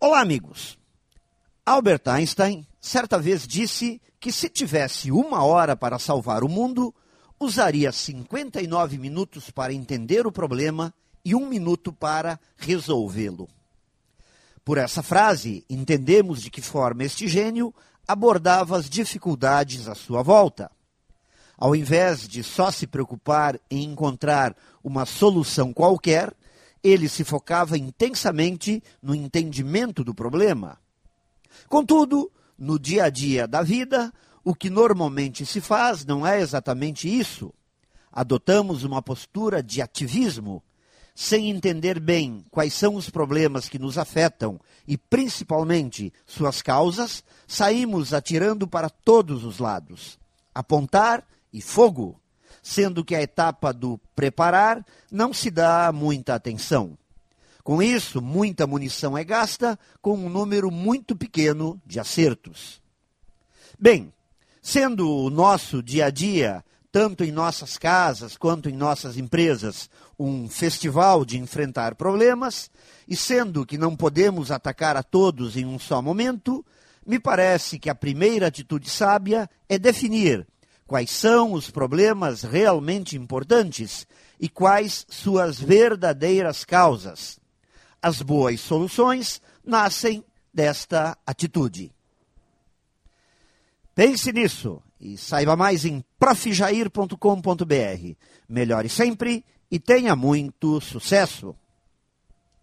Olá, amigos. Albert Einstein certa vez disse que se tivesse uma hora para salvar o mundo, usaria 59 minutos para entender o problema e um minuto para resolvê-lo. Por essa frase, entendemos de que forma este gênio abordava as dificuldades à sua volta. Ao invés de só se preocupar em encontrar uma solução qualquer, ele se focava intensamente no entendimento do problema. Contudo, no dia a dia da vida, o que normalmente se faz não é exatamente isso. Adotamos uma postura de ativismo, sem entender bem quais são os problemas que nos afetam e, principalmente, suas causas, saímos atirando para todos os lados. Apontar e fogo sendo que a etapa do preparar não se dá muita atenção. Com isso, muita munição é gasta com um número muito pequeno de acertos. Bem, sendo o nosso dia a dia, tanto em nossas casas quanto em nossas empresas, um festival de enfrentar problemas, e sendo que não podemos atacar a todos em um só momento, me parece que a primeira atitude sábia é definir quais são os problemas realmente importantes e quais suas verdadeiras causas. As boas soluções nascem desta atitude. Pense nisso e saiba mais em profjair.com.br. Melhore sempre e tenha muito sucesso!